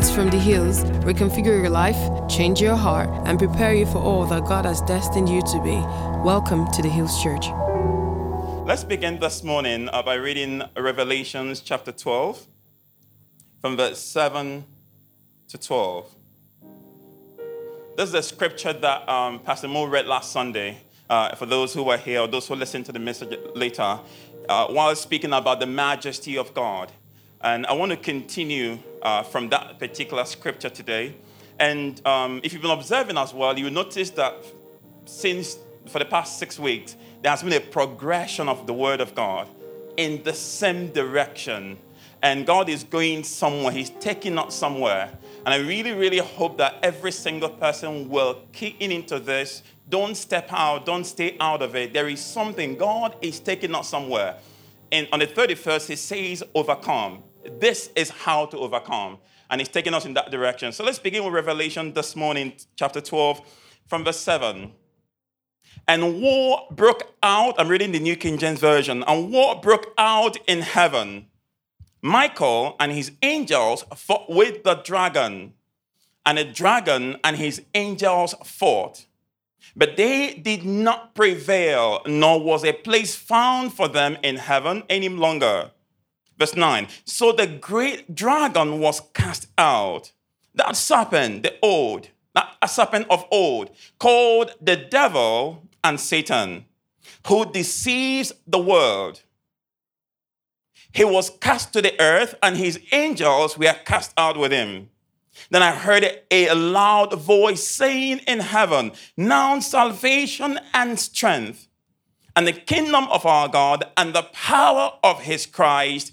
Words from the hills reconfigure your life, change your heart, and prepare you for all that God has destined you to be. Welcome to the Hills Church. Let's begin this morning uh, by reading Revelations chapter 12, from verse 7 to 12. This is a scripture that um, Pastor Mo read last Sunday. Uh, for those who were here or those who listen to the message later, uh, while speaking about the majesty of God. And I want to continue uh, from that particular scripture today. And um, if you've been observing as well, you notice that since for the past six weeks, there has been a progression of the Word of God in the same direction. And God is going somewhere, He's taking us somewhere. And I really, really hope that every single person will key in into this. Don't step out, don't stay out of it. There is something, God is taking us somewhere. And on the 31st, He says, overcome. This is how to overcome. And He's taking us in that direction. So let's begin with Revelation this morning, chapter 12, from verse 7. And war broke out. I'm reading the New King James Version. And war broke out in heaven. Michael and his angels fought with the dragon, and the dragon and his angels fought. But they did not prevail, nor was a place found for them in heaven any longer. Verse 9 So the great dragon was cast out, that serpent, the old, that a serpent of old, called the devil and Satan, who deceives the world. He was cast to the earth, and his angels were cast out with him. Then I heard a loud voice saying in heaven, Now salvation and strength, and the kingdom of our God, and the power of his Christ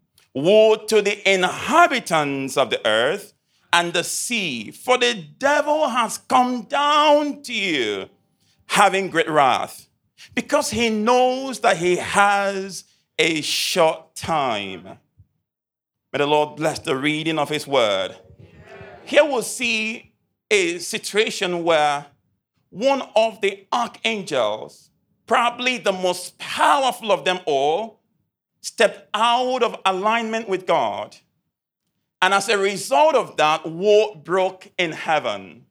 Woe to the inhabitants of the earth and the sea, for the devil has come down to you, having great wrath, because he knows that he has a short time. May the Lord bless the reading of his word. Here we'll see a situation where one of the archangels, probably the most powerful of them all, stepped out of alignment with God. And as a result of that, war broke in heaven.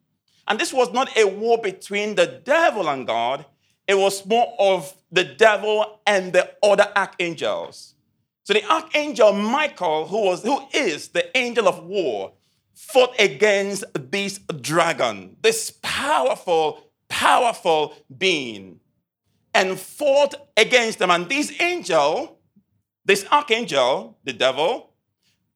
And this was not a war between the devil and God, it was more of the devil and the other archangels. So the archangel Michael, who, was, who is the angel of war, fought against this dragon, this powerful, powerful being, and fought against them. And this angel this archangel, the devil,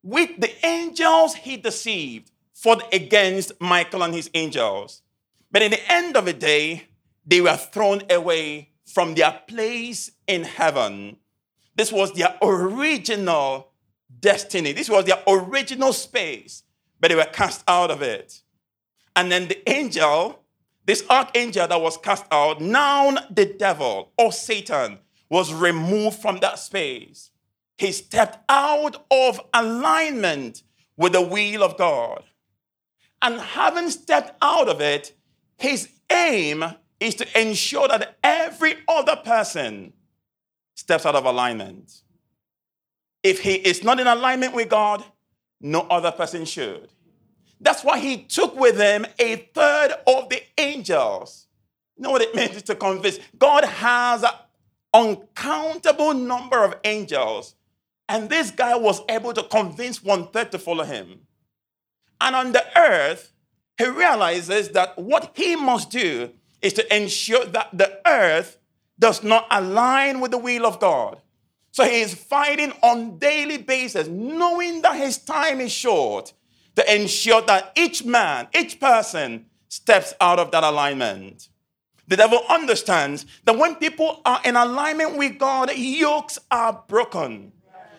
with the angels he deceived, fought against Michael and his angels. But in the end of the day, they were thrown away from their place in heaven. This was their original destiny. This was their original space, but they were cast out of it. And then the angel, this archangel that was cast out, now the devil or Satan, was removed from that space. He stepped out of alignment with the will of God. And having stepped out of it, his aim is to ensure that every other person steps out of alignment. If he is not in alignment with God, no other person should. That's why he took with him a third of the angels. You know what it means to convince? God has an uncountable number of angels and this guy was able to convince one third to follow him. And on the earth, he realizes that what he must do is to ensure that the earth does not align with the will of God. So he is fighting on daily basis, knowing that his time is short, to ensure that each man, each person steps out of that alignment. The devil understands that when people are in alignment with God, yokes are broken.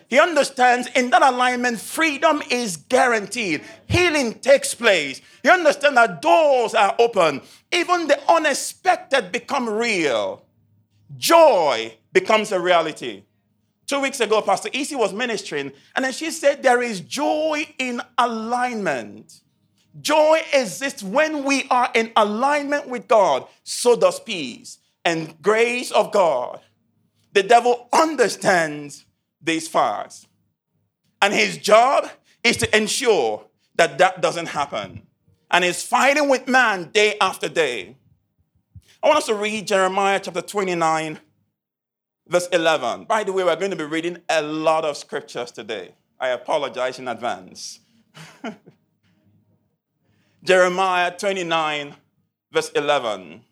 He understands in that alignment, freedom is guaranteed. Healing takes place. He understands that doors are open. Even the unexpected become real. Joy becomes a reality. Two weeks ago, Pastor Easy was ministering, and then she said, There is joy in alignment. Joy exists when we are in alignment with God. So does peace and grace of God. The devil understands these facts. And his job is to ensure that that doesn't happen. And he's fighting with man day after day. I want us to read Jeremiah chapter 29, verse 11. By the way, we're going to be reading a lot of scriptures today. I apologize in advance. Jeremiah 29, verse 11.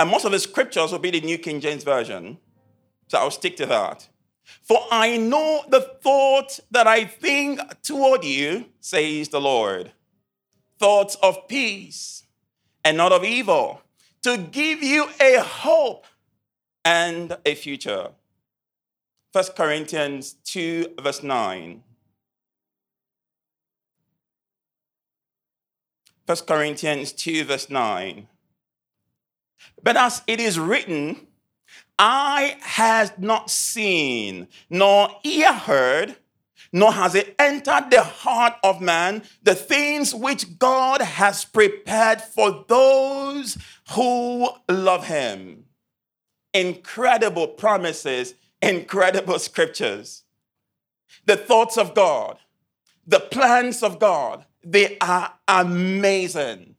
And most of the scriptures will be the New King James Version. So I'll stick to that. For I know the thought that I think toward you, says the Lord. Thoughts of peace and not of evil, to give you a hope and a future. 1 Corinthians 2, verse 9. 1 Corinthians 2, verse 9. But as it is written, eye has not seen, nor ear heard, nor has it entered the heart of man the things which God has prepared for those who love him. Incredible promises, incredible scriptures. The thoughts of God, the plans of God, they are amazing.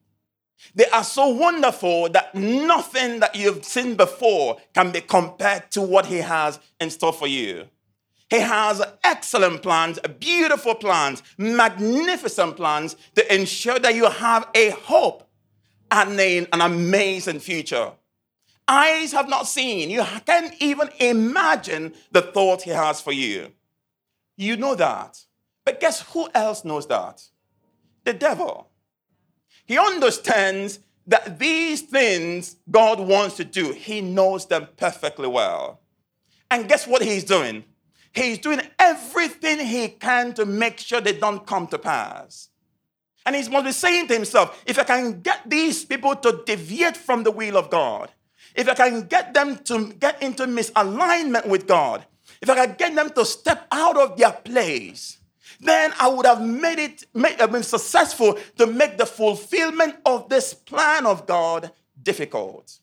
They are so wonderful that nothing that you've seen before can be compared to what He has in store for you. He has excellent plans, beautiful plans, magnificent plans to ensure that you have a hope and an amazing future. Eyes have not seen. You can't even imagine the thought He has for you. You know that. But guess who else knows that? The devil. He understands that these things God wants to do, he knows them perfectly well. And guess what he's doing? He's doing everything he can to make sure they don't come to pass. And He's must be saying to himself, if I can get these people to deviate from the will of God, if I can get them to get into misalignment with God, if I can get them to step out of their place, then I would have made it, made, have been successful to make the fulfillment of this plan of God difficult.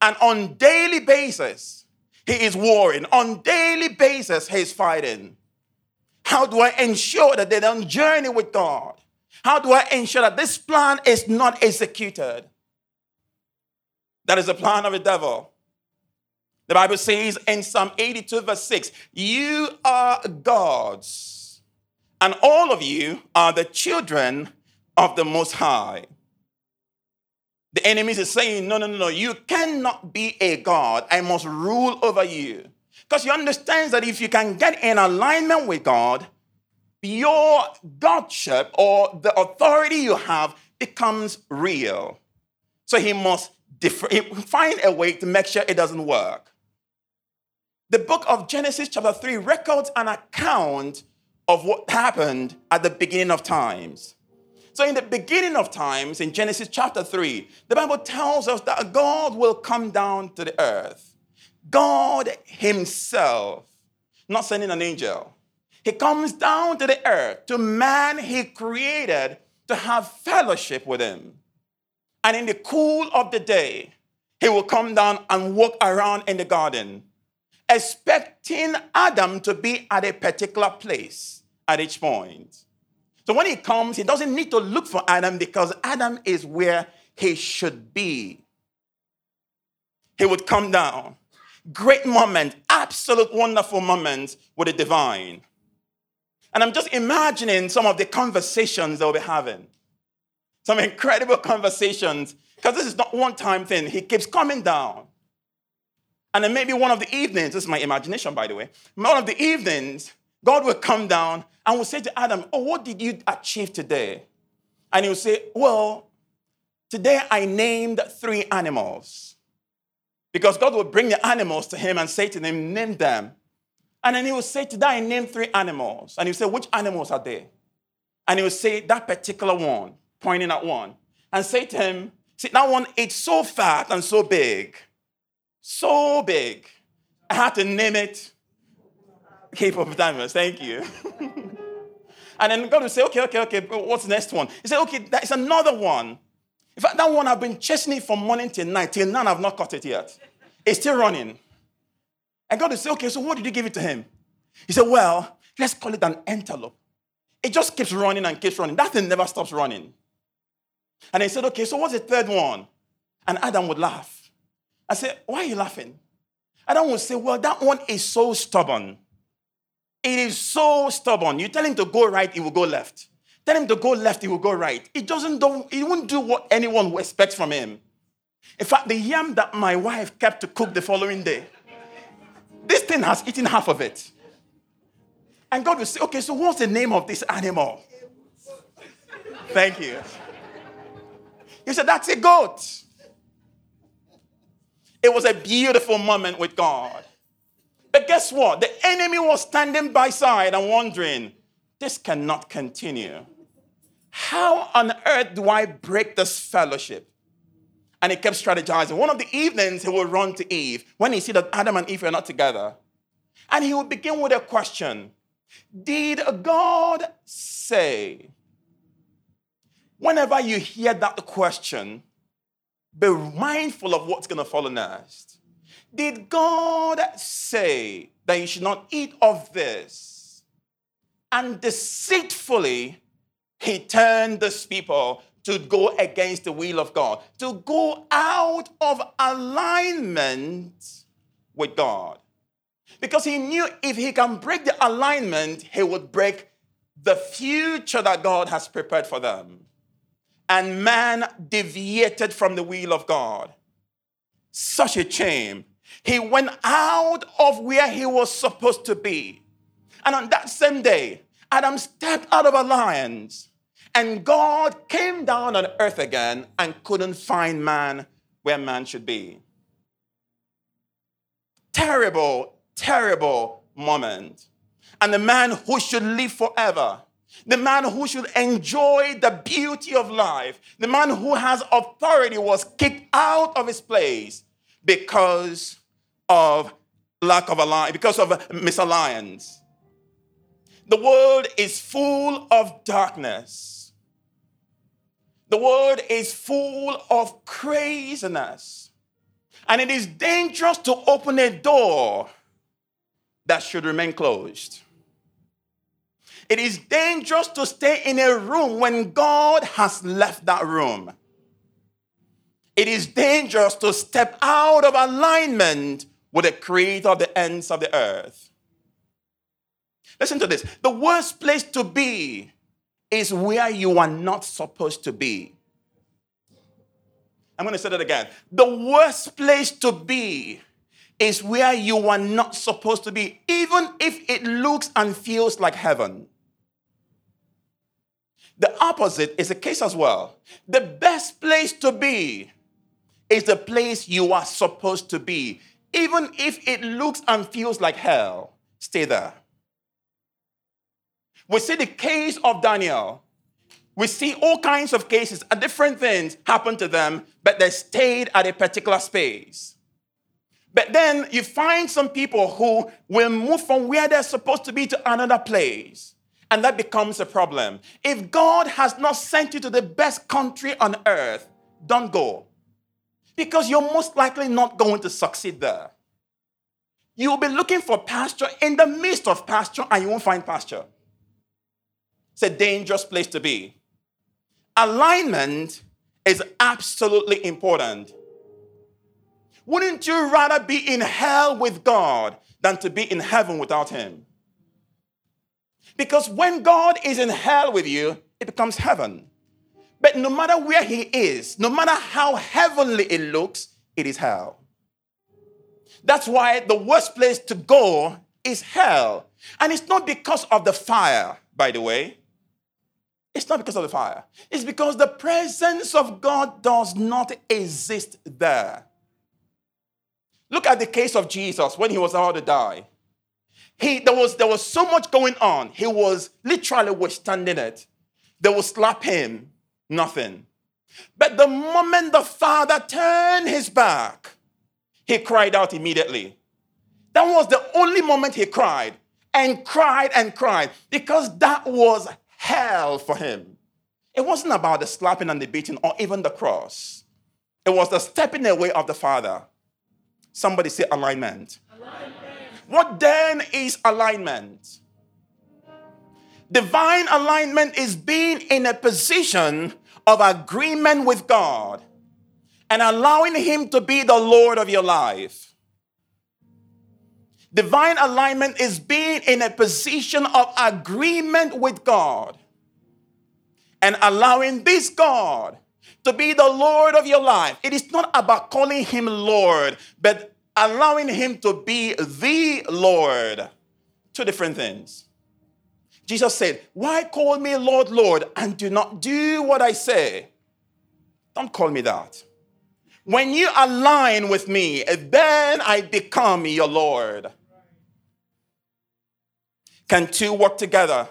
And on daily basis, he is warring. On daily basis, he is fighting. How do I ensure that they don't journey with God? How do I ensure that this plan is not executed? That is the plan of the devil. The Bible says in Psalm 82, verse 6, You are gods and all of you are the children of the Most High. The enemy is saying, No, no, no, no, you cannot be a God. I must rule over you. Because he understands that if you can get in alignment with God, your Godship or the authority you have becomes real. So he must find a way to make sure it doesn't work. The book of Genesis, chapter 3, records an account of what happened at the beginning of times. So, in the beginning of times, in Genesis chapter 3, the Bible tells us that God will come down to the earth. God Himself, not sending an angel, He comes down to the earth to man He created to have fellowship with Him. And in the cool of the day, He will come down and walk around in the garden expecting Adam to be at a particular place at each point. So when he comes, he doesn't need to look for Adam because Adam is where he should be. He would come down. Great moment, absolute wonderful moment with the divine. And I'm just imagining some of the conversations they'll be having. Some incredible conversations, because this is not one time thing. He keeps coming down. And then maybe one of the evenings, this is my imagination, by the way, one of the evenings, God will come down and will say to Adam, Oh, what did you achieve today? And he'll say, Well, today I named three animals. Because God would bring the animals to him and say to him, Name them. And then he would say to that, named three animals. And he would say, Which animals are they? And he would say, That particular one, pointing at one, and say to him, See, that one ate so fat and so big, so big. I had to name it Cape of Diamonds. Thank you. and then God would say, Okay, okay, okay, what's the next one? He said, Okay, there's another one. In fact, that one I've been chasing it from morning till night, till now I've not caught it yet. It's still running. And God would say, Okay, so what did you give it to him? He said, Well, let's call it an antelope. It just keeps running and keeps running. That thing never stops running. And he said, Okay, so what's the third one? And Adam would laugh. I said, Why are you laughing? Adam would say, Well, that one is so stubborn. It is so stubborn. You tell him to go right, he will go left. Tell him to go left, he will go right. It doesn't do, he won't do what anyone expects from him. In fact, the yam that my wife kept to cook the following day, this thing has eaten half of it. And God will say, okay, so what's the name of this animal? Thank you. He said, that's a goat. It was a beautiful moment with God. But guess what? The enemy was standing by side and wondering, this cannot continue. How on earth do I break this fellowship? And he kept strategizing. One of the evenings, he would run to Eve when he see that Adam and Eve are not together. And he would begin with a question Did God say? Whenever you hear that question, be mindful of what's going to follow next. Did God say that you should not eat of this? And deceitfully, he turned these people to go against the will of God, to go out of alignment with God. Because he knew if he can break the alignment, he would break the future that God has prepared for them. And man deviated from the will of God. Such a shame. He went out of where he was supposed to be. And on that same day, Adam stepped out of alliance and God came down on earth again and couldn't find man where man should be. Terrible, terrible moment. And the man who should live forever, the man who should enjoy the beauty of life, the man who has authority was kicked out of his place because of lack of alliance, because of misalliance. The world is full of darkness. The world is full of craziness. And it is dangerous to open a door that should remain closed. It is dangerous to stay in a room when God has left that room. It is dangerous to step out of alignment with the creator of the ends of the earth. Listen to this the worst place to be is where you are not supposed to be. I'm going to say that again. The worst place to be is where you are not supposed to be, even if it looks and feels like heaven. The opposite is the case as well. The best place to be is the place you are supposed to be. Even if it looks and feels like hell, stay there. We see the case of Daniel. We see all kinds of cases, and different things happen to them, but they stayed at a particular space. But then you find some people who will move from where they're supposed to be to another place. And that becomes a problem. If God has not sent you to the best country on earth, don't go. Because you're most likely not going to succeed there. You'll be looking for pasture in the midst of pasture and you won't find pasture. It's a dangerous place to be. Alignment is absolutely important. Wouldn't you rather be in hell with God than to be in heaven without Him? Because when God is in hell with you, it becomes heaven. But no matter where He is, no matter how heavenly it looks, it is hell. That's why the worst place to go is hell. And it's not because of the fire, by the way. It's not because of the fire. It's because the presence of God does not exist there. Look at the case of Jesus when he was about to die. He, there, was, there was so much going on. He was literally withstanding it. They would slap him, nothing. But the moment the father turned his back, he cried out immediately. That was the only moment he cried and cried and cried because that was hell for him. It wasn't about the slapping and the beating or even the cross, it was the stepping away of the father. Somebody say alignment. alignment. What then is alignment? Divine alignment is being in a position of agreement with God and allowing Him to be the Lord of your life. Divine alignment is being in a position of agreement with God and allowing this God to be the Lord of your life. It is not about calling Him Lord, but allowing Him to be the Lord. Two different things. Jesus said, Why call me Lord, Lord, and do not do what I say? Don't call me that. When you align with me, then I become your Lord. Can two work together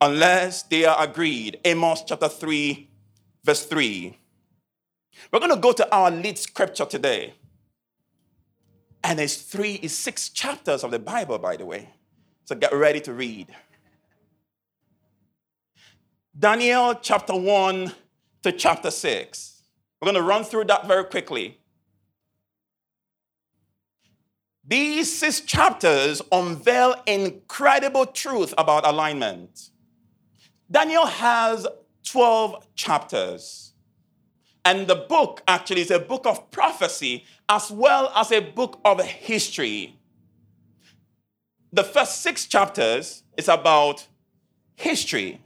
unless they are agreed? Amos chapter 3, verse 3. We're going to go to our lead scripture today. And it's three, it's six chapters of the Bible, by the way. So get ready to read. Daniel chapter 1 to chapter 6. We're going to run through that very quickly. These six chapters unveil incredible truth about alignment. Daniel has 12 chapters. And the book actually is a book of prophecy as well as a book of history. The first six chapters is about history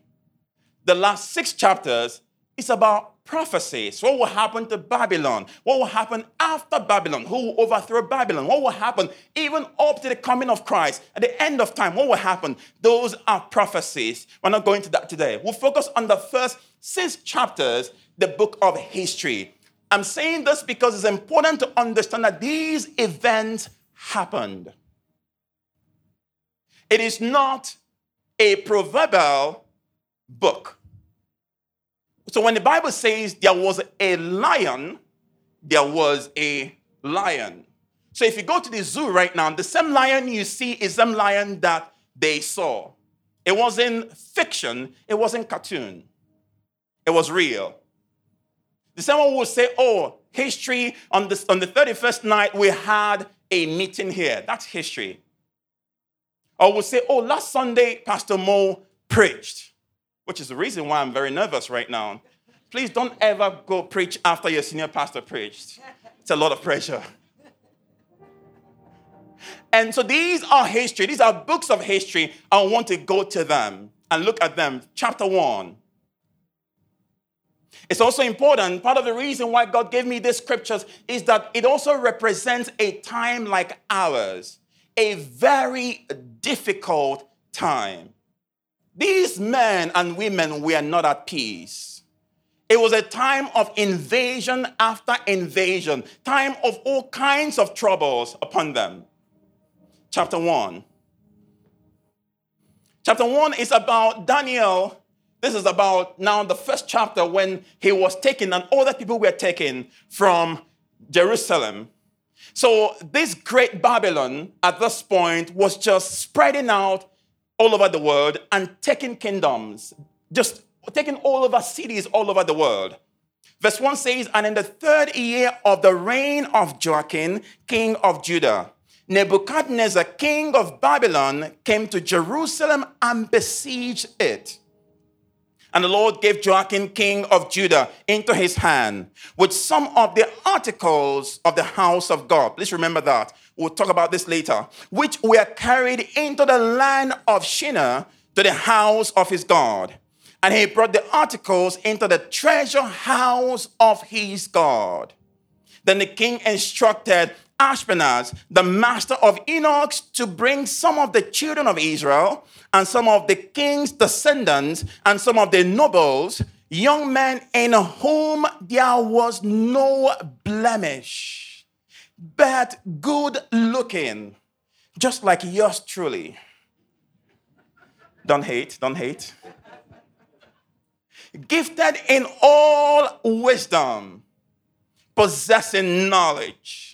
the last six chapters is about prophecies. What will happen to Babylon? What will happen after Babylon? Who will overthrow Babylon? What will happen even up to the coming of Christ? At the end of time, what will happen? Those are prophecies. We're not going to that today. We'll focus on the first six chapters, the book of history. I'm saying this because it's important to understand that these events happened. It is not a proverbial book. So when the Bible says there was a lion, there was a lion. So if you go to the zoo right now, the same lion you see is the lion that they saw. It wasn't fiction, it wasn't cartoon. It was real. The same one will say, oh, history, on, this, on the 31st night, we had a meeting here. That's history. Or we'll say, oh, last Sunday, Pastor Mo preached which is the reason why I'm very nervous right now. Please don't ever go preach after your senior pastor preached. It's a lot of pressure. And so these are history, these are books of history. I want to go to them and look at them. Chapter one. It's also important, part of the reason why God gave me these scriptures is that it also represents a time like ours, a very difficult time. These men and women were not at peace. It was a time of invasion after invasion, time of all kinds of troubles upon them. Chapter 1. Chapter 1 is about Daniel. This is about now the first chapter when he was taken and all the people were taken from Jerusalem. So, this great Babylon at this point was just spreading out all over the world and taking kingdoms, just taking all over cities all over the world. Verse 1 says, And in the third year of the reign of Joachim, king of Judah, Nebuchadnezzar, king of Babylon, came to Jerusalem and besieged it. And the Lord gave Joachim, king of Judah, into his hand with some of the articles of the house of God. Please remember that. We'll talk about this later. Which were carried into the land of Shinar to the house of his God. And he brought the articles into the treasure house of his God. Then the king instructed Ashpenaz, the master of eunuchs, to bring some of the children of Israel and some of the king's descendants and some of the nobles, young men in whom there was no blemish but good looking, just like yours truly. Don't hate, don't hate. Gifted in all wisdom, possessing knowledge,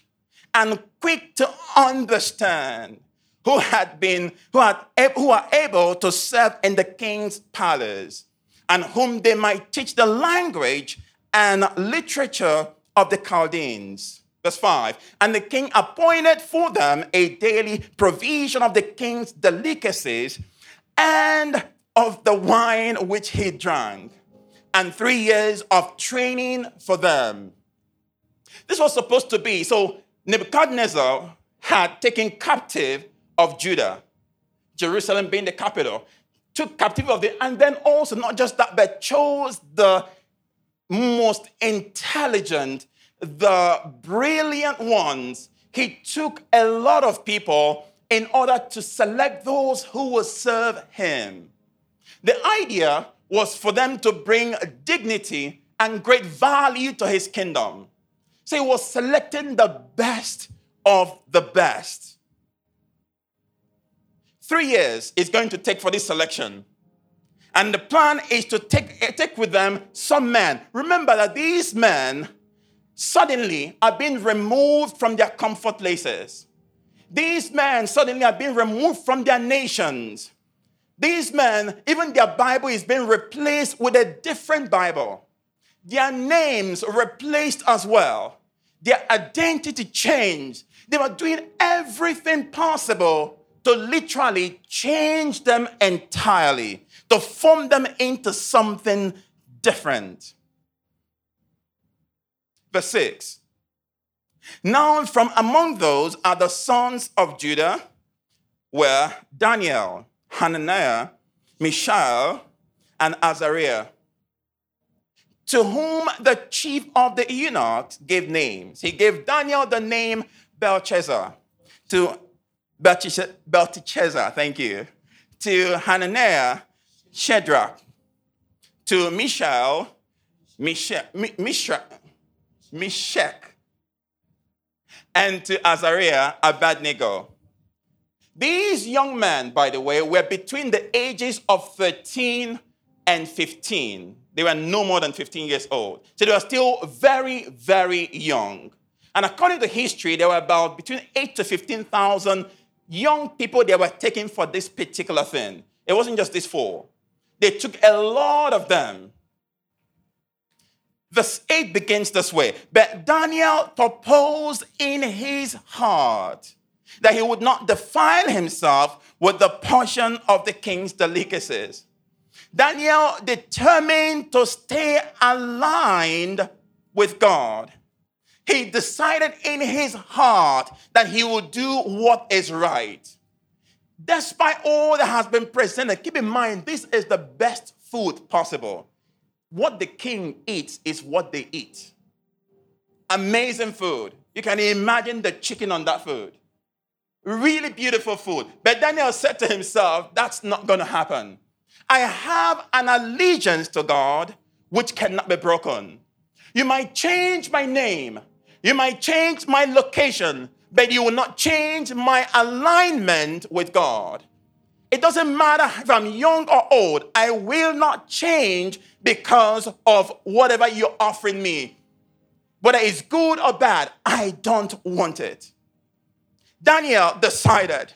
and quick to understand, who had been, who, had, who are able to serve in the king's palace, and whom they might teach the language and literature of the Chaldeans. Verse 5 And the king appointed for them a daily provision of the king's delicacies and of the wine which he drank, and three years of training for them. This was supposed to be so Nebuchadnezzar had taken captive of Judah, Jerusalem being the capital, took captive of the, and then also not just that, but chose the most intelligent, the brilliant ones. He took a lot of people in order to select those who will serve him. The idea was for them to bring dignity and great value to his kingdom. So he was selecting the best of the best. Three years is going to take for this selection. And the plan is to take, eh, take with them some men. Remember that these men suddenly are being removed from their comfort places. These men suddenly are being removed from their nations. These men, even their Bible is being replaced with a different Bible. Their names replaced as well. Their identity changed. They were doing everything possible to literally change them entirely, to form them into something different. Verse 6 Now from among those are the sons of Judah were Daniel, Hananiah, Mishael, and Azariah, to whom the chief of the eunuchs gave names. He gave Daniel the name Belshazzar, to Belteshazzar, thank you, to Hananiah, Shadrach, to Mishael, Meshach, Meshach, and to Azariah, Abednego. These young men, by the way, were between the ages of 13 and 15. They were no more than 15 years old. So they were still very, very young. And according to history, there were about between 8 to 15,000 young people they were taking for this particular thing. It wasn't just these four. They took a lot of them. Verse 8 begins this way But Daniel proposed in his heart that he would not defile himself with the portion of the king's delicacies. Daniel determined to stay aligned with God. He decided in his heart that he would do what is right. Despite all that has been presented, keep in mind this is the best food possible. What the king eats is what they eat. Amazing food. You can imagine the chicken on that food. Really beautiful food. But Daniel said to himself, That's not going to happen. I have an allegiance to God which cannot be broken. You might change my name, you might change my location, but you will not change my alignment with God. It doesn't matter if I'm young or old, I will not change because of whatever you're offering me. Whether it's good or bad, I don't want it. Daniel decided.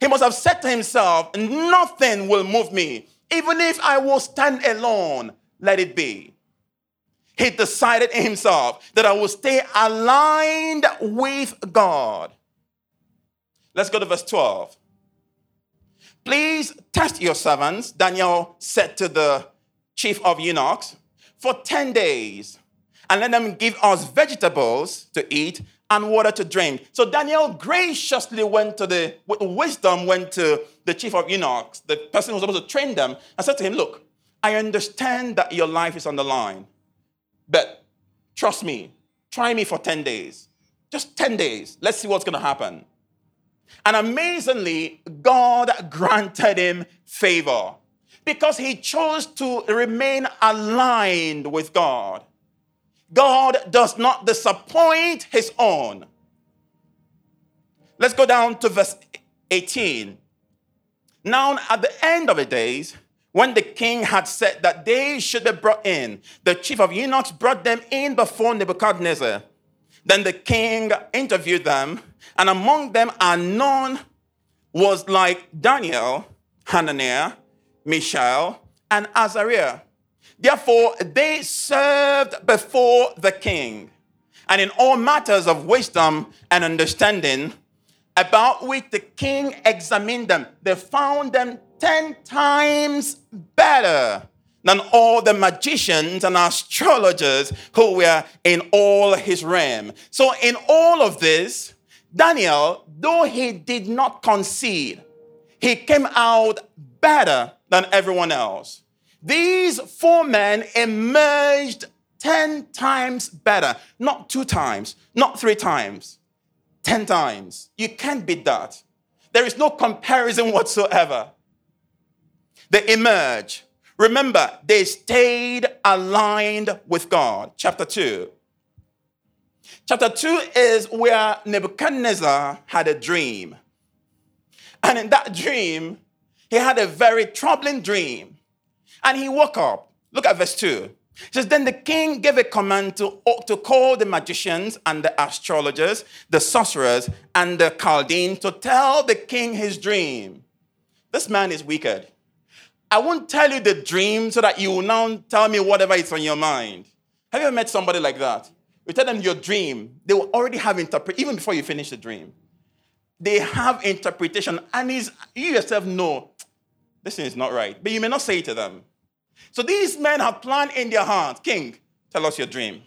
He must have said to himself, Nothing will move me. Even if I will stand alone, let it be. He decided himself that I will stay aligned with God. Let's go to verse 12. Please test your servants, Daniel said to the chief of eunuchs, for 10 days, and let them give us vegetables to eat and water to drink. So Daniel graciously went to the, with wisdom, went to the chief of eunuchs, the person who was supposed to train them, and said to him, Look, I understand that your life is on the line, but trust me, try me for 10 days. Just 10 days. Let's see what's going to happen. And amazingly, God granted him favor because he chose to remain aligned with God. God does not disappoint his own. Let's go down to verse 18. Now, at the end of the days, when the king had said that they should be brought in, the chief of eunuchs brought them in before Nebuchadnezzar. Then the king interviewed them, and among them are none was like Daniel, Hananiah, Mishael, and Azariah. Therefore, they served before the king, and in all matters of wisdom and understanding, about which the king examined them, they found them ten times better than all the magicians and astrologers who were in all his realm. So, in all of this, Daniel, though he did not concede, he came out better than everyone else. These four men emerged 10 times better, not two times, not three times, 10 times. You can't beat that. There is no comparison whatsoever. They emerge. Remember, they stayed aligned with God. Chapter 2. Chapter 2 is where Nebuchadnezzar had a dream. And in that dream, he had a very troubling dream. And he woke up. Look at verse 2. It says, Then the king gave a command to, to call the magicians and the astrologers, the sorcerers, and the Chaldean to tell the king his dream. This man is wicked. I won't tell you the dream so that you will now tell me whatever is on your mind. Have you ever met somebody like that? You tell them your dream, they will already have interpret even before you finish the dream. They have interpretation, and is you yourself know this thing is not right, but you may not say it to them. So these men have planned in their hearts, King, tell us your dream.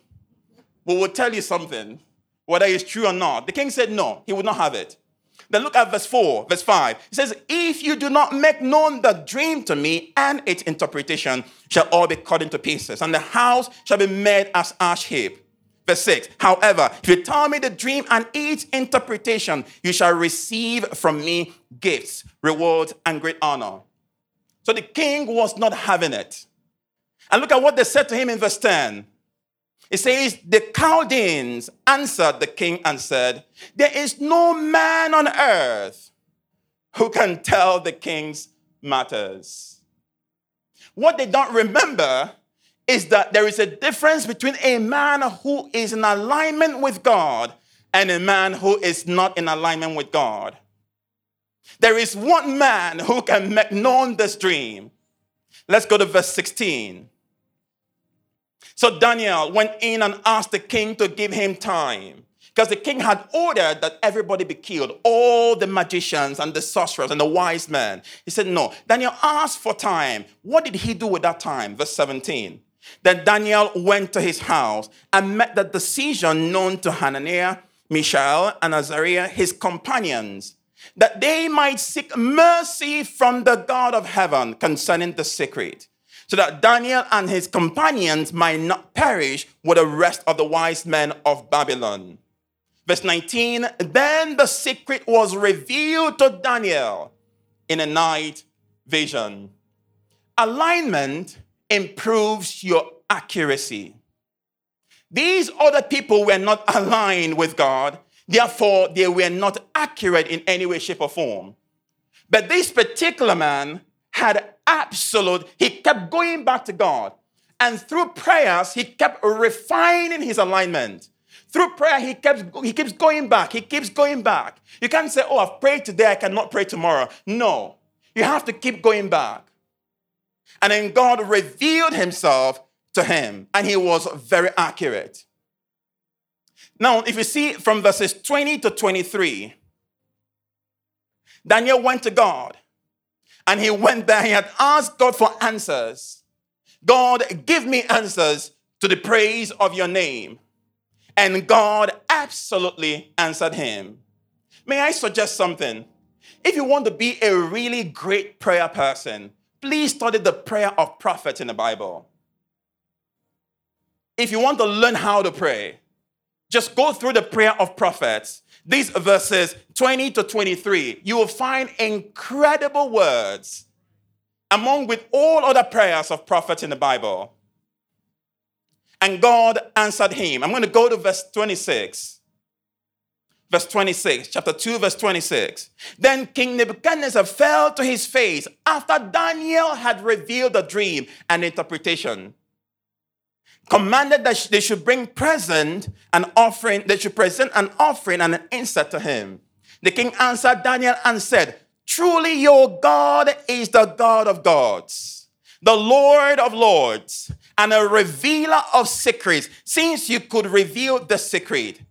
We will tell you something, whether it's true or not. The king said no, he would not have it. Then look at verse 4, verse 5. He says, If you do not make known the dream to me and its interpretation, shall all be cut into pieces, and the house shall be made as ash heap. Verse 6 However, if you tell me the dream and its interpretation, you shall receive from me gifts, rewards, and great honor. So the king was not having it. And look at what they said to him in verse 10. It says, The Chaldeans answered the king and said, There is no man on earth who can tell the king's matters. What they don't remember is that there is a difference between a man who is in alignment with God and a man who is not in alignment with God. There is one man who can make known this dream. Let's go to verse 16. So Daniel went in and asked the king to give him time. Because the king had ordered that everybody be killed, all the magicians and the sorcerers and the wise men. He said, No. Daniel asked for time. What did he do with that time? Verse 17. Then Daniel went to his house and met the decision known to Hananiah, Mishael, and Azariah, his companions, that they might seek mercy from the God of heaven concerning the secret, so that Daniel and his companions might not perish with the rest of the wise men of Babylon. Verse 19 Then the secret was revealed to Daniel in a night vision. Alignment improves your accuracy. These other people were not aligned with God, therefore, they were not accurate in any way, shape, or form. But this particular man had absolute, he kept going back to God. And through prayers, he kept refining his alignment. Through prayer, he keeps, he keeps going back. He keeps going back. You can't say, Oh, I've prayed today, I cannot pray tomorrow. No. You have to keep going back. And then God revealed himself to him, and he was very accurate. Now, if you see from verses 20 to 23, Daniel went to God and he went there. He had asked God for answers. God, give me answers to the praise of your name. And God absolutely answered him. May I suggest something? If you want to be a really great prayer person, please study the prayer of prophets in the Bible. If you want to learn how to pray, just go through the prayer of prophets. These verses 20 to 23, you will find incredible words among with all other prayers of prophets in the Bible. And God answered him. I'm going to go to verse 26. verse 26, chapter 2, verse 26. Then King Nebuchadnezzar fell to his face after Daniel had revealed the dream and interpretation. Commanded that they should bring present an offering, they should present an offering and an incense to him. The king answered Daniel and said, Truly your God is the God of gods, the Lord of lords, and a revealer of secrets, since you could reveal the secret.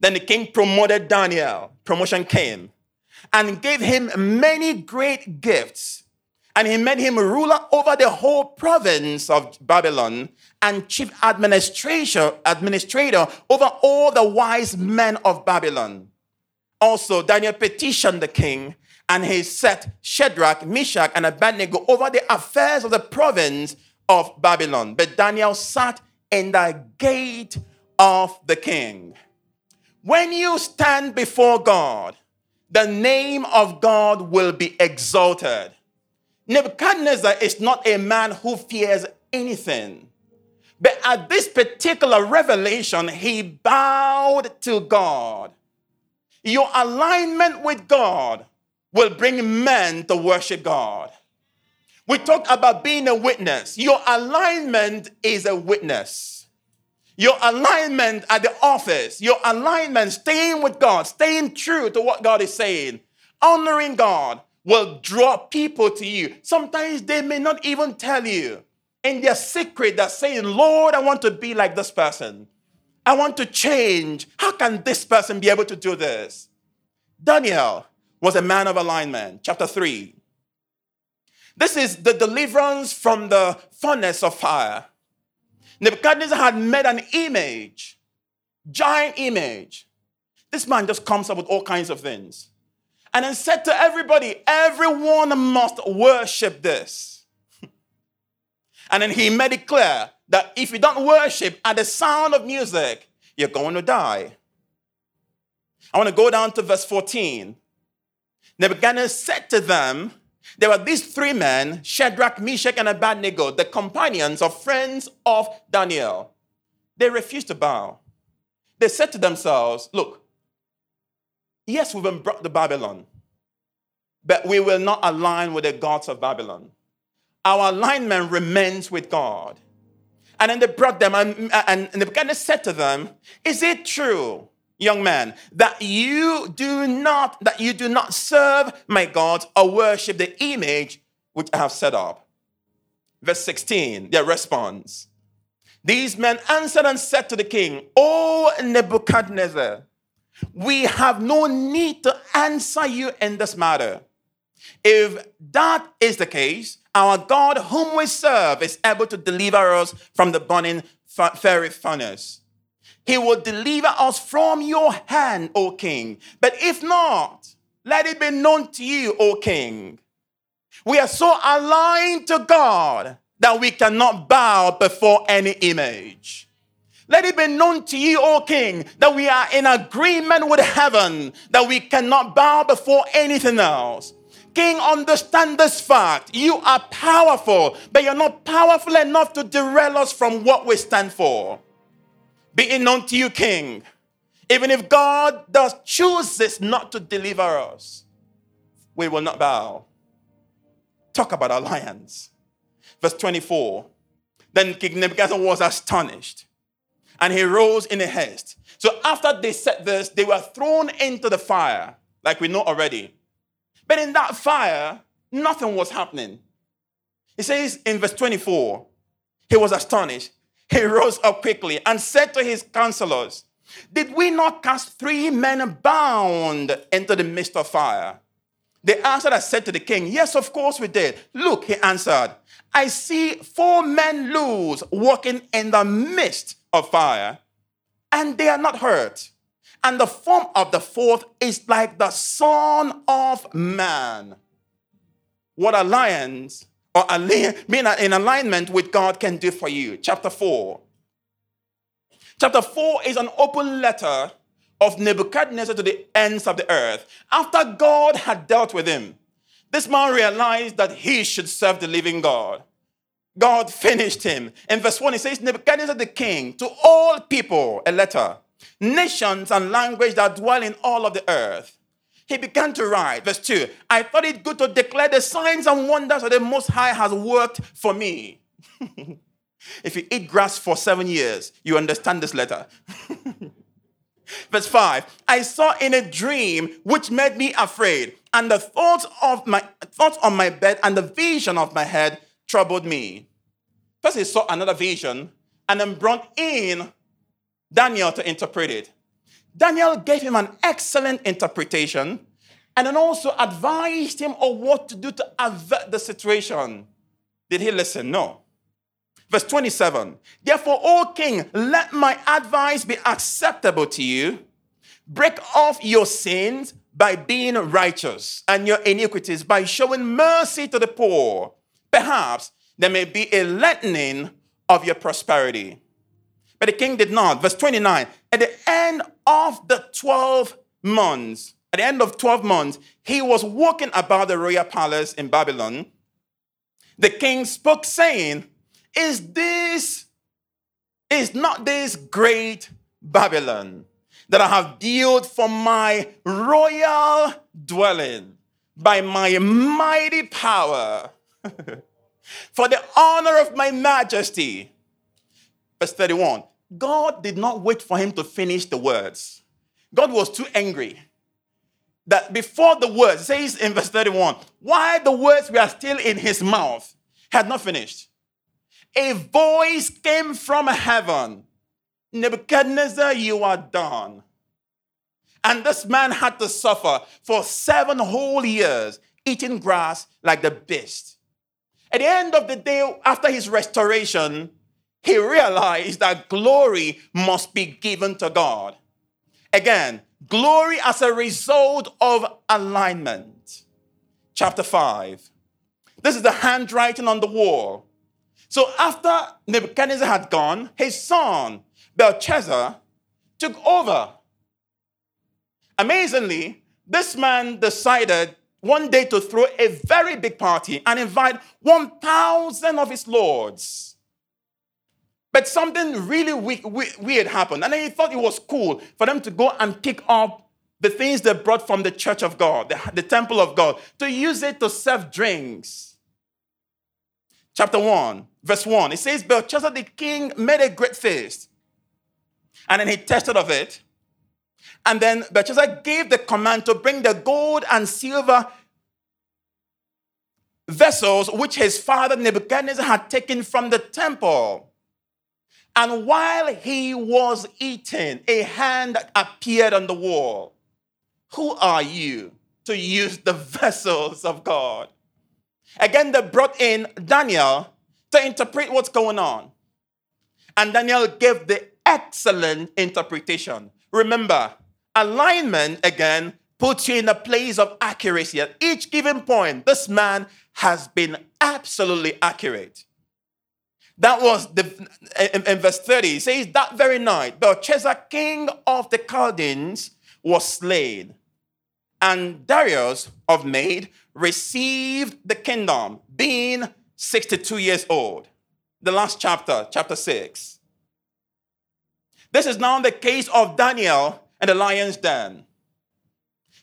Then the king promoted Daniel, promotion came, and gave him many great gifts. And he made him ruler over the whole province of Babylon and chief administrator, administrator over all the wise men of Babylon. Also, Daniel petitioned the king, and he set Shadrach, Meshach, and Abednego over the affairs of the province of Babylon. But Daniel sat in the gate of the king. When you stand before God, the name of God will be exalted. Nebuchadnezzar is not a man who fears anything. But at this particular revelation, he bowed to God. Your alignment with God will bring men to worship God. We talk about being a witness. Your alignment is a witness. Your alignment at the office, your alignment, staying with God, staying true to what God is saying, honoring God will draw people to you. Sometimes they may not even tell you. In their secret, they're saying, Lord, I want to be like this person. I want to change. How can this person be able to do this? Daniel was a man of alignment. Chapter 3. This is the deliverance from the furnace of fire. Nebuchadnezzar had made an image, giant image. This man just comes up with all kinds of things. And then said to everybody, everyone must worship this. and then he made it clear that if you don't worship at the sound of music, you're going to die. I want to go down to verse 14. Nebuchadnezzar said to them, there were these three men, Shadrach, Meshach, and Abednego, the companions or friends of Daniel. They refused to bow. They said to themselves, Look, yes, we've been brought to Babylon, but we will not align with the gods of Babylon. Our alignment remains with God. And then they brought them, and, and Nebuchadnezzar said to them, Is it true young man, that you do not that you do not serve my gods or worship the image which I have set up. Verse 16, their response. These men answered and said to the king, O Nebuchadnezzar, we have no need to answer you in this matter. If that is the case, our God, whom we serve, is able to deliver us from the burning fiery furnace he will deliver us from your hand, O king. But if not, let it be known to you, O king. We are so aligned to God that we cannot bow before any image. Let it be known to you, O King, that we are in agreement with heaven, that we cannot bow before anything else. King, understand this fact. You are powerful, but you're not powerful enough to derail us from what we stand for. Be it known to you, King, even if God does chooses not to deliver us, we will not bow. Talk about alliance. Verse 24. Then King Nebuchadnezzar was astonished, and he rose in a haste. So after they said this, they were thrown into the fire, like we know already. But in that fire, nothing was happening. He says in verse 24, he was astonished he rose up quickly and said to his counselors, Did we not cast three men bound into the midst of fire? They answered and said to the king, Yes, of course we did. Look, he answered, I see four men loose walking in the midst of fire, and they are not hurt. And the form of the fourth is like the Son of Man. What alliance or being in alignment with God can do for you. Chapter 4. Chapter 4 is an open letter of Nebuchadnezzar to the ends of the earth. After God had dealt with him, this man realized that he should serve the living God. God finished him. In verse 1, he says, Nebuchadnezzar the king, to all people, a letter. nations and language that dwell in all of the earth. He began to write, verse 2 I thought it good to declare the signs and wonders that the Most High has worked for me. if you eat grass for seven years, you understand this letter. verse 5 I saw in a dream which made me afraid, and the thoughts of my thoughts on my bed and the vision of my head troubled me. First, he saw another vision and then brought in Daniel to interpret it. Daniel gave him an excellent interpretation and then also advised him of what to do to avert the situation. Did he listen? No. Verse 27 Therefore, O king, let my advice be acceptable to you. Break off your sins by being righteous and your iniquities by showing mercy to the poor. Perhaps there may be a lightening of your prosperity. But the king did not. Verse 29 At the end of the 12 months, at the end of 12 months, he was walking about the royal palace in Babylon. The king spoke, saying, Is this, is not this great Babylon that I have built for my royal dwelling by my mighty power, for the honor of my majesty? Verse 31 God did not wait for him to finish the words. God was too angry that before the words, says in verse 31, while the words were still in his mouth, had not finished, a voice came from heaven Nebuchadnezzar, you are done. And this man had to suffer for seven whole years, eating grass like the beast. At the end of the day, after his restoration, he realized that glory must be given to God. Again, glory as a result of alignment. Chapter 5. This is the handwriting on the wall. So after Nebuchadnezzar had gone, his son Belshazzar took over. Amazingly, this man decided one day to throw a very big party and invite 1,000 of his lords. But something really weird happened. And he thought it was cool for them to go and pick up the things they brought from the church of God, the, the temple of God, to use it to serve drinks. Chapter 1, verse 1, it says, Belshazzar the king made a great feast. And then he tested of it. And then Belshazzar gave the command to bring the gold and silver vessels which his father Nebuchadnezzar had taken from the temple. And while he was eating, a hand appeared on the wall. Who are you to use the vessels of God? Again, they brought in Daniel to interpret what's going on. And Daniel gave the excellent interpretation. Remember, alignment again puts you in a place of accuracy. At each given point, this man has been absolutely accurate. That was the in, in verse 30. It says, That very night, Belshazzar, king of the Chaldeans, was slain. And Darius of Mede received the kingdom, being 62 years old. The last chapter, chapter 6. This is now the case of Daniel and the lion's den.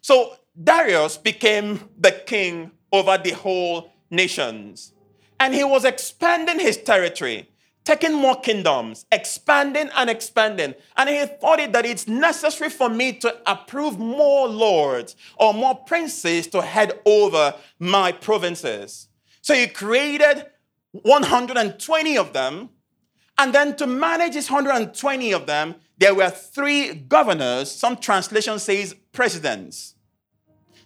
So Darius became the king over the whole nations. And he was expanding his territory, taking more kingdoms, expanding and expanding. And he thought it that it's necessary for me to approve more lords or more princes to head over my provinces. So he created 120 of them. And then to manage his 120 of them, there were three governors. Some translation says presidents.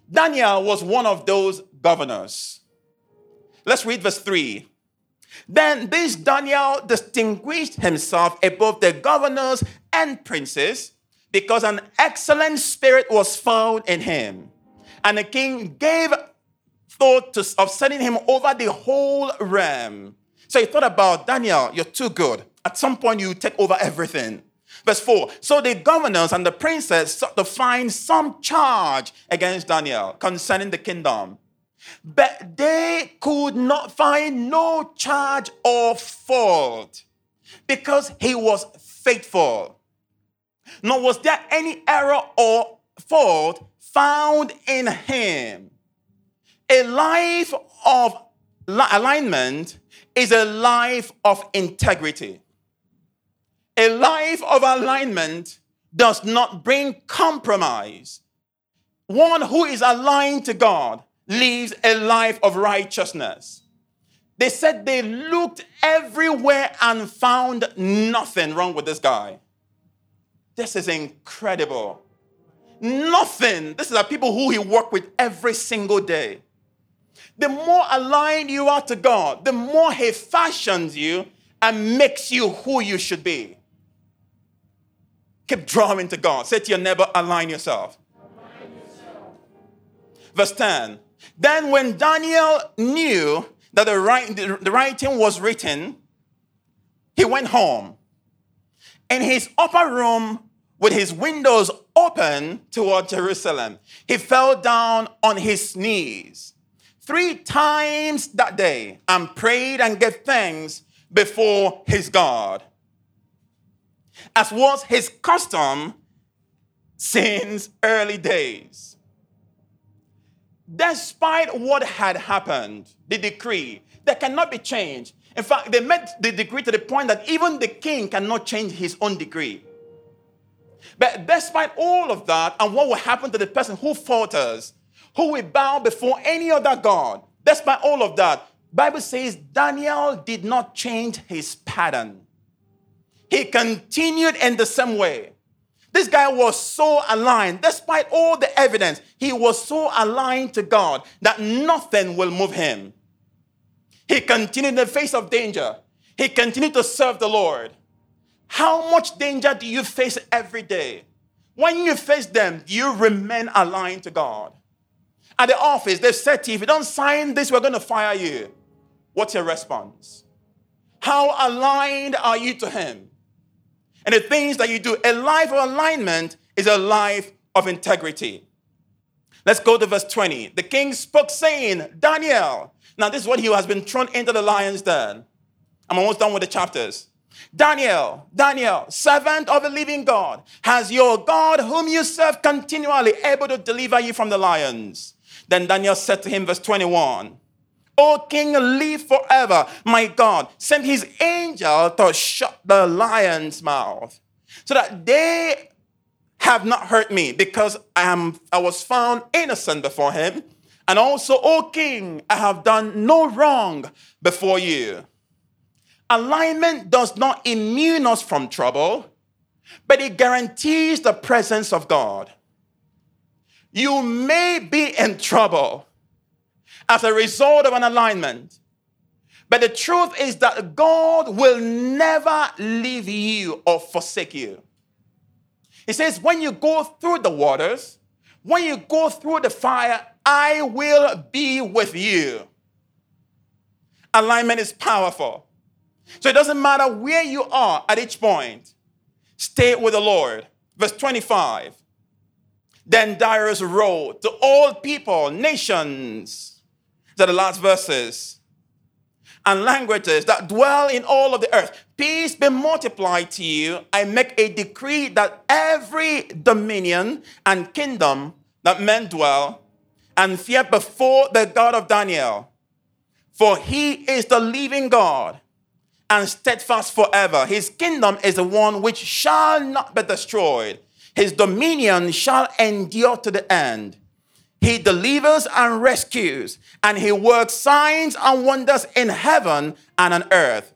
Daniel was one of those governors. Let's read verse 3. Then this Daniel distinguished himself above the governors and princes because an excellent spirit was found in him. And the king gave thought to, of sending him over the whole realm. So he thought about Daniel, you're too good. At some point, you take over everything. Verse 4 So the governors and the princes sought to find some charge against Daniel concerning the kingdom. But they could not find no charge or fault because he was faithful. nor was there any error or fault found in him. A life of alignment is a life of integrity. A life of alignment does not bring compromise. One who is aligned to God lives a life of righteousness. They said they looked everywhere and found nothing wrong with this guy. This is incredible. Nothing. This is the people who he worked with every single day. The more aligned you are to God, the more he fashions you and makes you who you should be. Keep drawing to God. Say to your neighbor, align yourself. Align yourself. Verse 10. Then when Daniel knew that the, writing, the writing was written, he went home. In his upper room, with his windows open toward Jerusalem, he fell down on his knees three times that day and prayed and gave thanks before his God, as was his custom since early days. Despite what had happened, the decree that cannot be changed. In fact, they made the decree to the point that even the king cannot change his own decree. But despite all of that, and what will happen to the person who falters, who will bow before any other God, despite all of that, Bible says Daniel did not change his pattern. He continued in the same way. This guy was so aligned, despite all the evidence, he was so aligned to God that nothing will move him. He continued in the face of danger. He continued to serve the Lord. How much danger do you face every day? When you face them, you remain aligned to God? At the office, they've said to you, if you don't sign this, we're going to fire you. What's your response? How aligned are you to Him? and the things that you do. A life of alignment is a life of integrity. Let's go to verse 20. The king spoke, saying, Daniel. Now, this is what he has been thrown into the lion's den. I'm almost done with the chapters. Daniel, Daniel, servant of the living God, has your God, whom you serve continually, able to deliver you from the lions? Then Daniel said to him, verse 21, O King, live forever. My God sent his angel to shut the lion's mouth so that they have not hurt me because I, am, I was found innocent before him. And also, O King, I have done no wrong before you. Alignment does not immune us from trouble, but it guarantees the presence of God. You may be in trouble as a result of an alignment. But the truth is that God will never leave you or forsake you. He says, when you go through the waters, when you go through the fire, I will be with you. Alignment is powerful. So it doesn't matter where you are at each point, stay with the Lord. Verse 25. Then Darius wrote to all people, nations, to the last verses. And languages that dwell in all of the earth. Peace be multiplied to you. I make a decree that every dominion and kingdom that men dwell and fear before the God of Daniel. For he is the living God and steadfast forever. His kingdom is the one which shall not be destroyed. His dominion shall endure to the end. He delivers and rescues, and he works signs and wonders in heaven and on earth.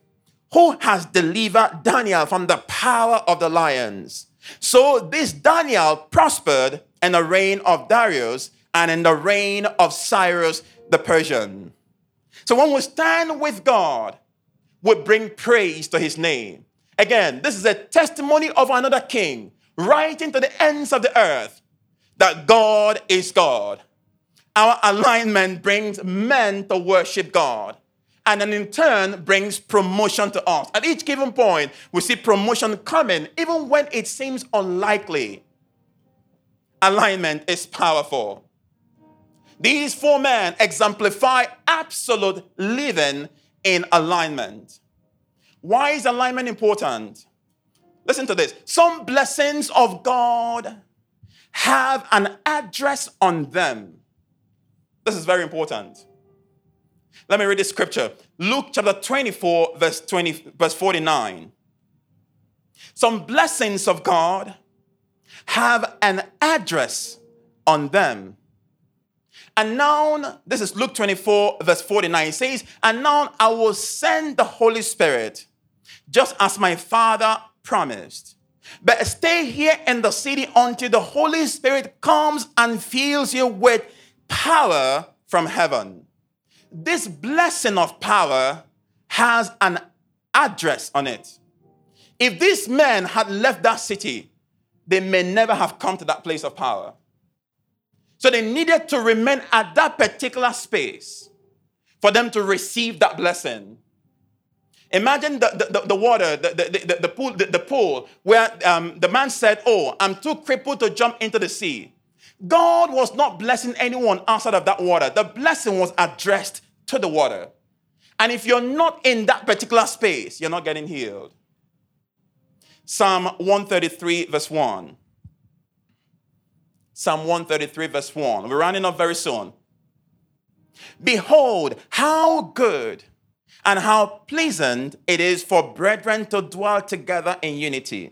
Who has delivered Daniel from the power of the lions? So this Daniel prospered in the reign of Darius and in the reign of Cyrus the Persian. So when we stand with God, we bring praise to his name. Again, this is a testimony of another king, writing into the ends of the earth that God is God. Our alignment brings men to worship God. And then in turn brings promotion to us. At each given point, we see promotion coming, even when it seems unlikely. Alignment is powerful. These four men exemplify absolute living in alignment. Why is alignment important? Listen to this. Some blessings of God have an address on them. This is very important. Let me read this scripture. Luke chapter 24, verse 20, verse 49. Some blessings of God have an address on them. And now, this is Luke 24, verse 49. It says, And now I will send the Holy Spirit, just as my Father promised. But stay here in the city until the Holy Spirit comes and fills you with power from heaven. This blessing of power has an address on it. If these men had left that city, they may never have come to that place of power. So they needed to remain at that particular space for them to receive that blessing. Imagine the, the, the water, the, the, the, pool, the, the pool where um, the man said, Oh, I'm too crippled to jump into the sea. God was not blessing anyone outside of that water. The blessing was addressed to the water. And if you're not in that particular space, you're not getting healed. Psalm 133, verse 1. Psalm 133, verse 1. We're running up very soon. Behold, how good and how pleasant it is for brethren to dwell together in unity.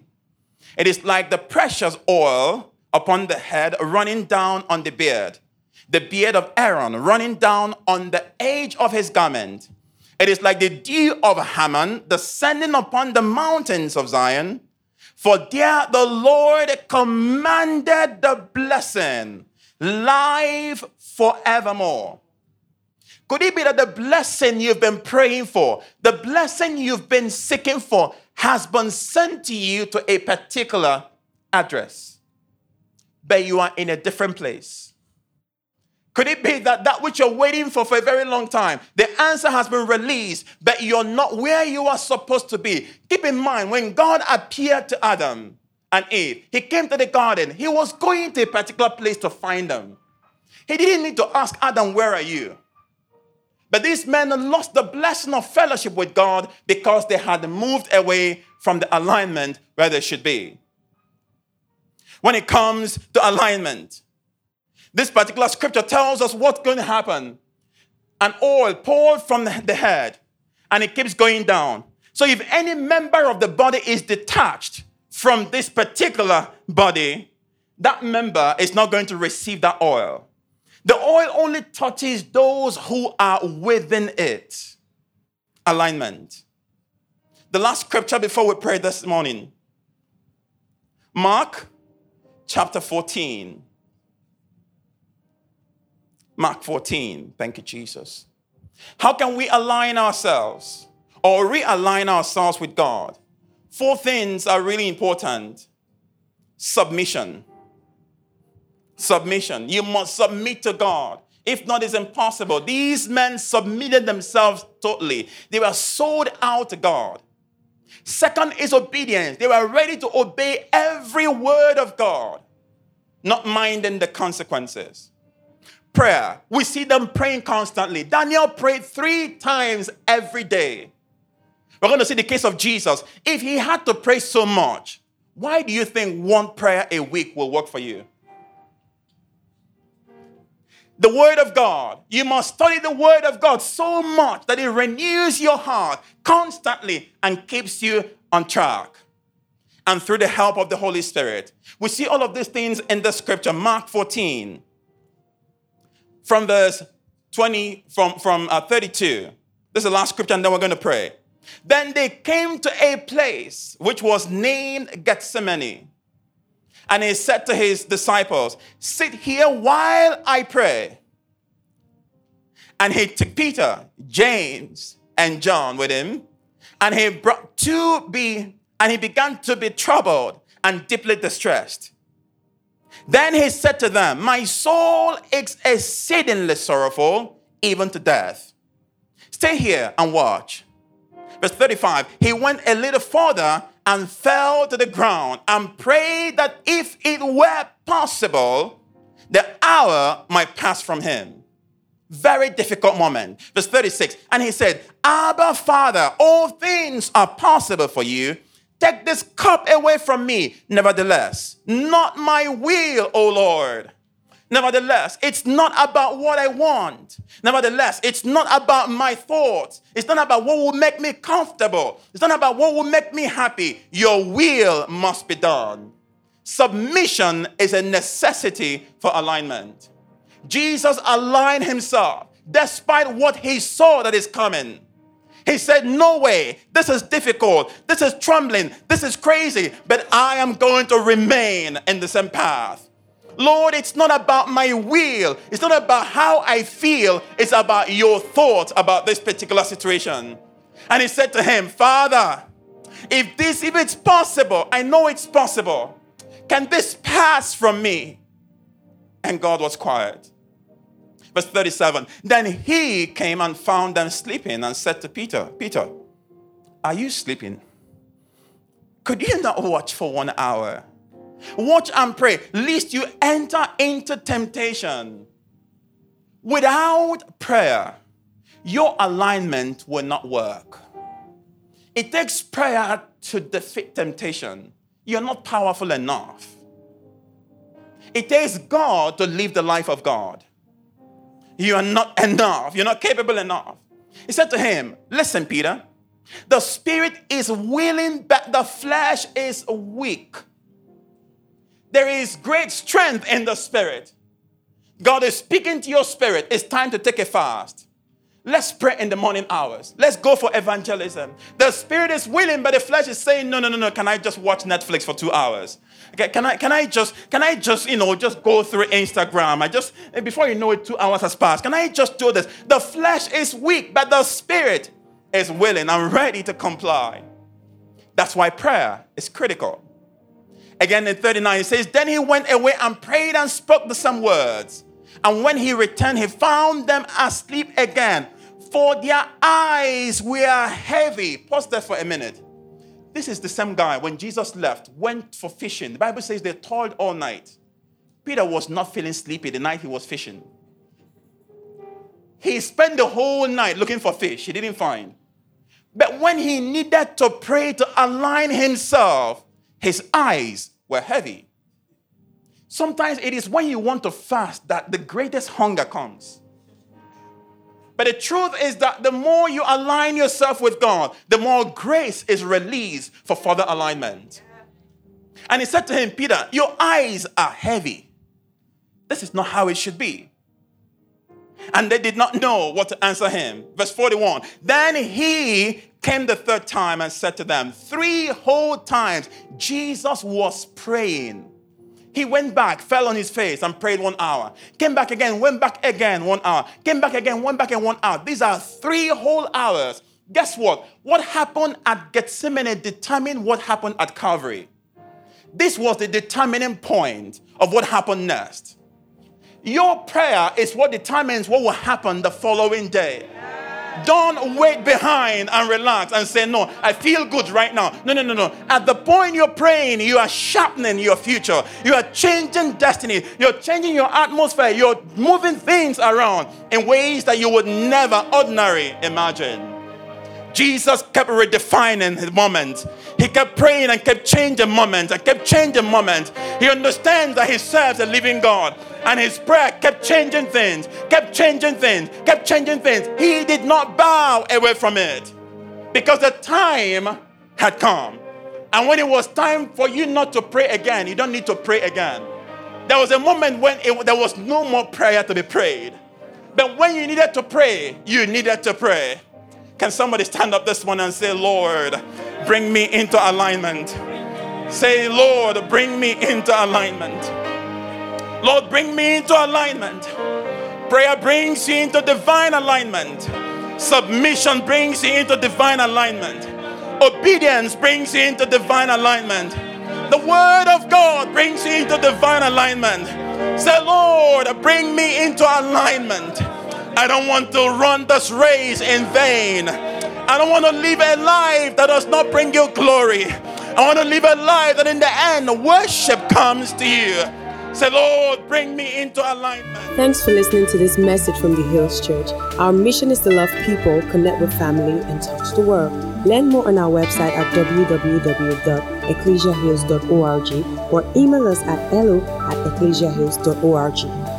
It is like the precious oil upon the head running down on the beard, the beard of Aaron running down on the edge of his garment. It is like the dew of Hermon descending upon the mountains of Zion. For there the Lord commanded the blessing, life forevermore. Could it be that the blessing you've been praying for, the blessing you've been seeking for, has been sent to you to a particular address, but you are in a different place? Could it be that that which you're waiting for for a very long time, the answer has been released, but you're not where you are supposed to be? Keep in mind, when God appeared to Adam and Eve, he came to the garden, he was going to a particular place to find them. He didn't need to ask Adam, Where are you? But these men lost the blessing of fellowship with God because they had moved away from the alignment where they should be. When it comes to alignment, this particular scripture tells us what's going to happen. An oil poured from the head and it keeps going down. So if any member of the body is detached from this particular body, that member is not going to receive that oil. The oil only touches those who are within it. Alignment. The last scripture before we pray this morning Mark chapter 14. Mark 14. Thank you, Jesus. How can we align ourselves or realign ourselves with God? Four things are really important submission submission. You must submit to God. If not, it's impossible. These men submitted themselves totally, they were sold out to God. Second is obedience. They were ready to obey every word of God, not minding the consequences. Prayer. We see them praying constantly. Daniel prayed three times every day. We're going to see the case of Jesus. If he had to pray so much, why do you think one prayer a week will work for you? The Word of God. You must study the Word of God so much that it renews your heart constantly and keeps you on track. And through the help of the Holy Spirit. We see all of these things in the scripture, Mark 14, from verse 20, from, from uh, 32. This is the last scripture, and then we're going to pray. Then they came to a place which was named Gethsemane. And he said to his disciples, Sit here while I pray. And he took Peter, James, and John with him, and he brought to be, and he began to be troubled and deeply distressed. Then he said to them, My soul is exceedingly sorrowful, even to death. Stay here and watch. Verse 35 He went a little further and fell to the ground and prayed that if it were possible, the hour might pass from him. Very difficult moment. Verse 36 And he said, Abba, Father, all things are possible for you. Take this cup away from me. Nevertheless, not my will, O Lord. Nevertheless, it's not about what I want. Nevertheless, it's not about my thoughts. It's not about what will make me comfortable. It's not about what will make me happy. Your will must be done. Submission is a necessity for alignment. Jesus aligned himself despite what he saw that is coming. He said, No way. This is difficult. This is trembling. This is crazy. But I am going to remain in the same path. Lord, it's not about my will. It's not about how I feel. It's about your thoughts about this particular situation. And he said to him, Father, if this, if it's possible, I know it's possible. Can this pass from me? And God was quiet. Verse 37 Then he came and found them sleeping and said to Peter, Peter, are you sleeping? Could you not watch for one hour? Watch and pray, lest you enter into temptation. Without prayer, your alignment will not work. It takes prayer to defeat temptation. You're not powerful enough. It takes God to live the life of God. You are not enough. You're not capable enough. He said to him, Listen, Peter, the spirit is willing, but the flesh is weak. There is great strength in the spirit. God is speaking to your spirit. It's time to take a fast. Let's pray in the morning hours. Let's go for evangelism. The spirit is willing, but the flesh is saying, No, no, no, no. Can I just watch Netflix for two hours? Can I can I just can I just you know just go through Instagram? I just eh, before you know it, two hours has passed. Can I just do this? The flesh is weak, but the spirit is willing and ready to comply. That's why prayer is critical. Again in 39, it says, Then he went away and prayed and spoke the same words. And when he returned, he found them asleep again, for their eyes were heavy. Pause there for a minute. This is the same guy when Jesus left, went for fishing. The Bible says they toiled all night. Peter was not feeling sleepy the night he was fishing. He spent the whole night looking for fish, he didn't find. But when he needed to pray to align himself, his eyes were heavy. Sometimes it is when you want to fast that the greatest hunger comes. But the truth is that the more you align yourself with God, the more grace is released for further alignment. And he said to him, Peter, your eyes are heavy. This is not how it should be. And they did not know what to answer him. Verse 41 Then he came the third time and said to them, Three whole times Jesus was praying he went back, fell on his face, and prayed one hour. Came back again, went back again, one hour. Came back again, went back in one hour. These are three whole hours. Guess what? What happened at Gethsemane determined what happened at Calvary. This was the determining point of what happened next. Your prayer is what determines what will happen the following day. Don't wait behind and relax and say, No, I feel good right now. No, no, no, no. At the point you're praying, you are sharpening your future. You are changing destiny. You're changing your atmosphere. You're moving things around in ways that you would never ordinarily imagine. Jesus kept redefining his moment. He kept praying and kept changing moments and kept changing moments. He understands that he serves a living God. And his prayer kept changing things, kept changing things, kept changing things. He did not bow away from it because the time had come. And when it was time for you not to pray again, you don't need to pray again. There was a moment when it, there was no more prayer to be prayed. But when you needed to pray, you needed to pray. Can somebody stand up this one and say, Lord, bring me into alignment? Say, Lord, bring me into alignment. Lord, bring me into alignment. Prayer brings you into divine alignment. Submission brings you into divine alignment. Obedience brings you into divine alignment. The Word of God brings you into divine alignment. Say, Lord, bring me into alignment. I don't want to run this race in vain. I don't want to live a life that does not bring you glory. I want to live a life that in the end worship comes to you. Say, Lord, bring me into alignment. Thanks for listening to this message from the Hills Church. Our mission is to love people, connect with family, and touch the world. Learn more on our website at www.ecclesiahills.org or email us at hello at ecclesiahills.org.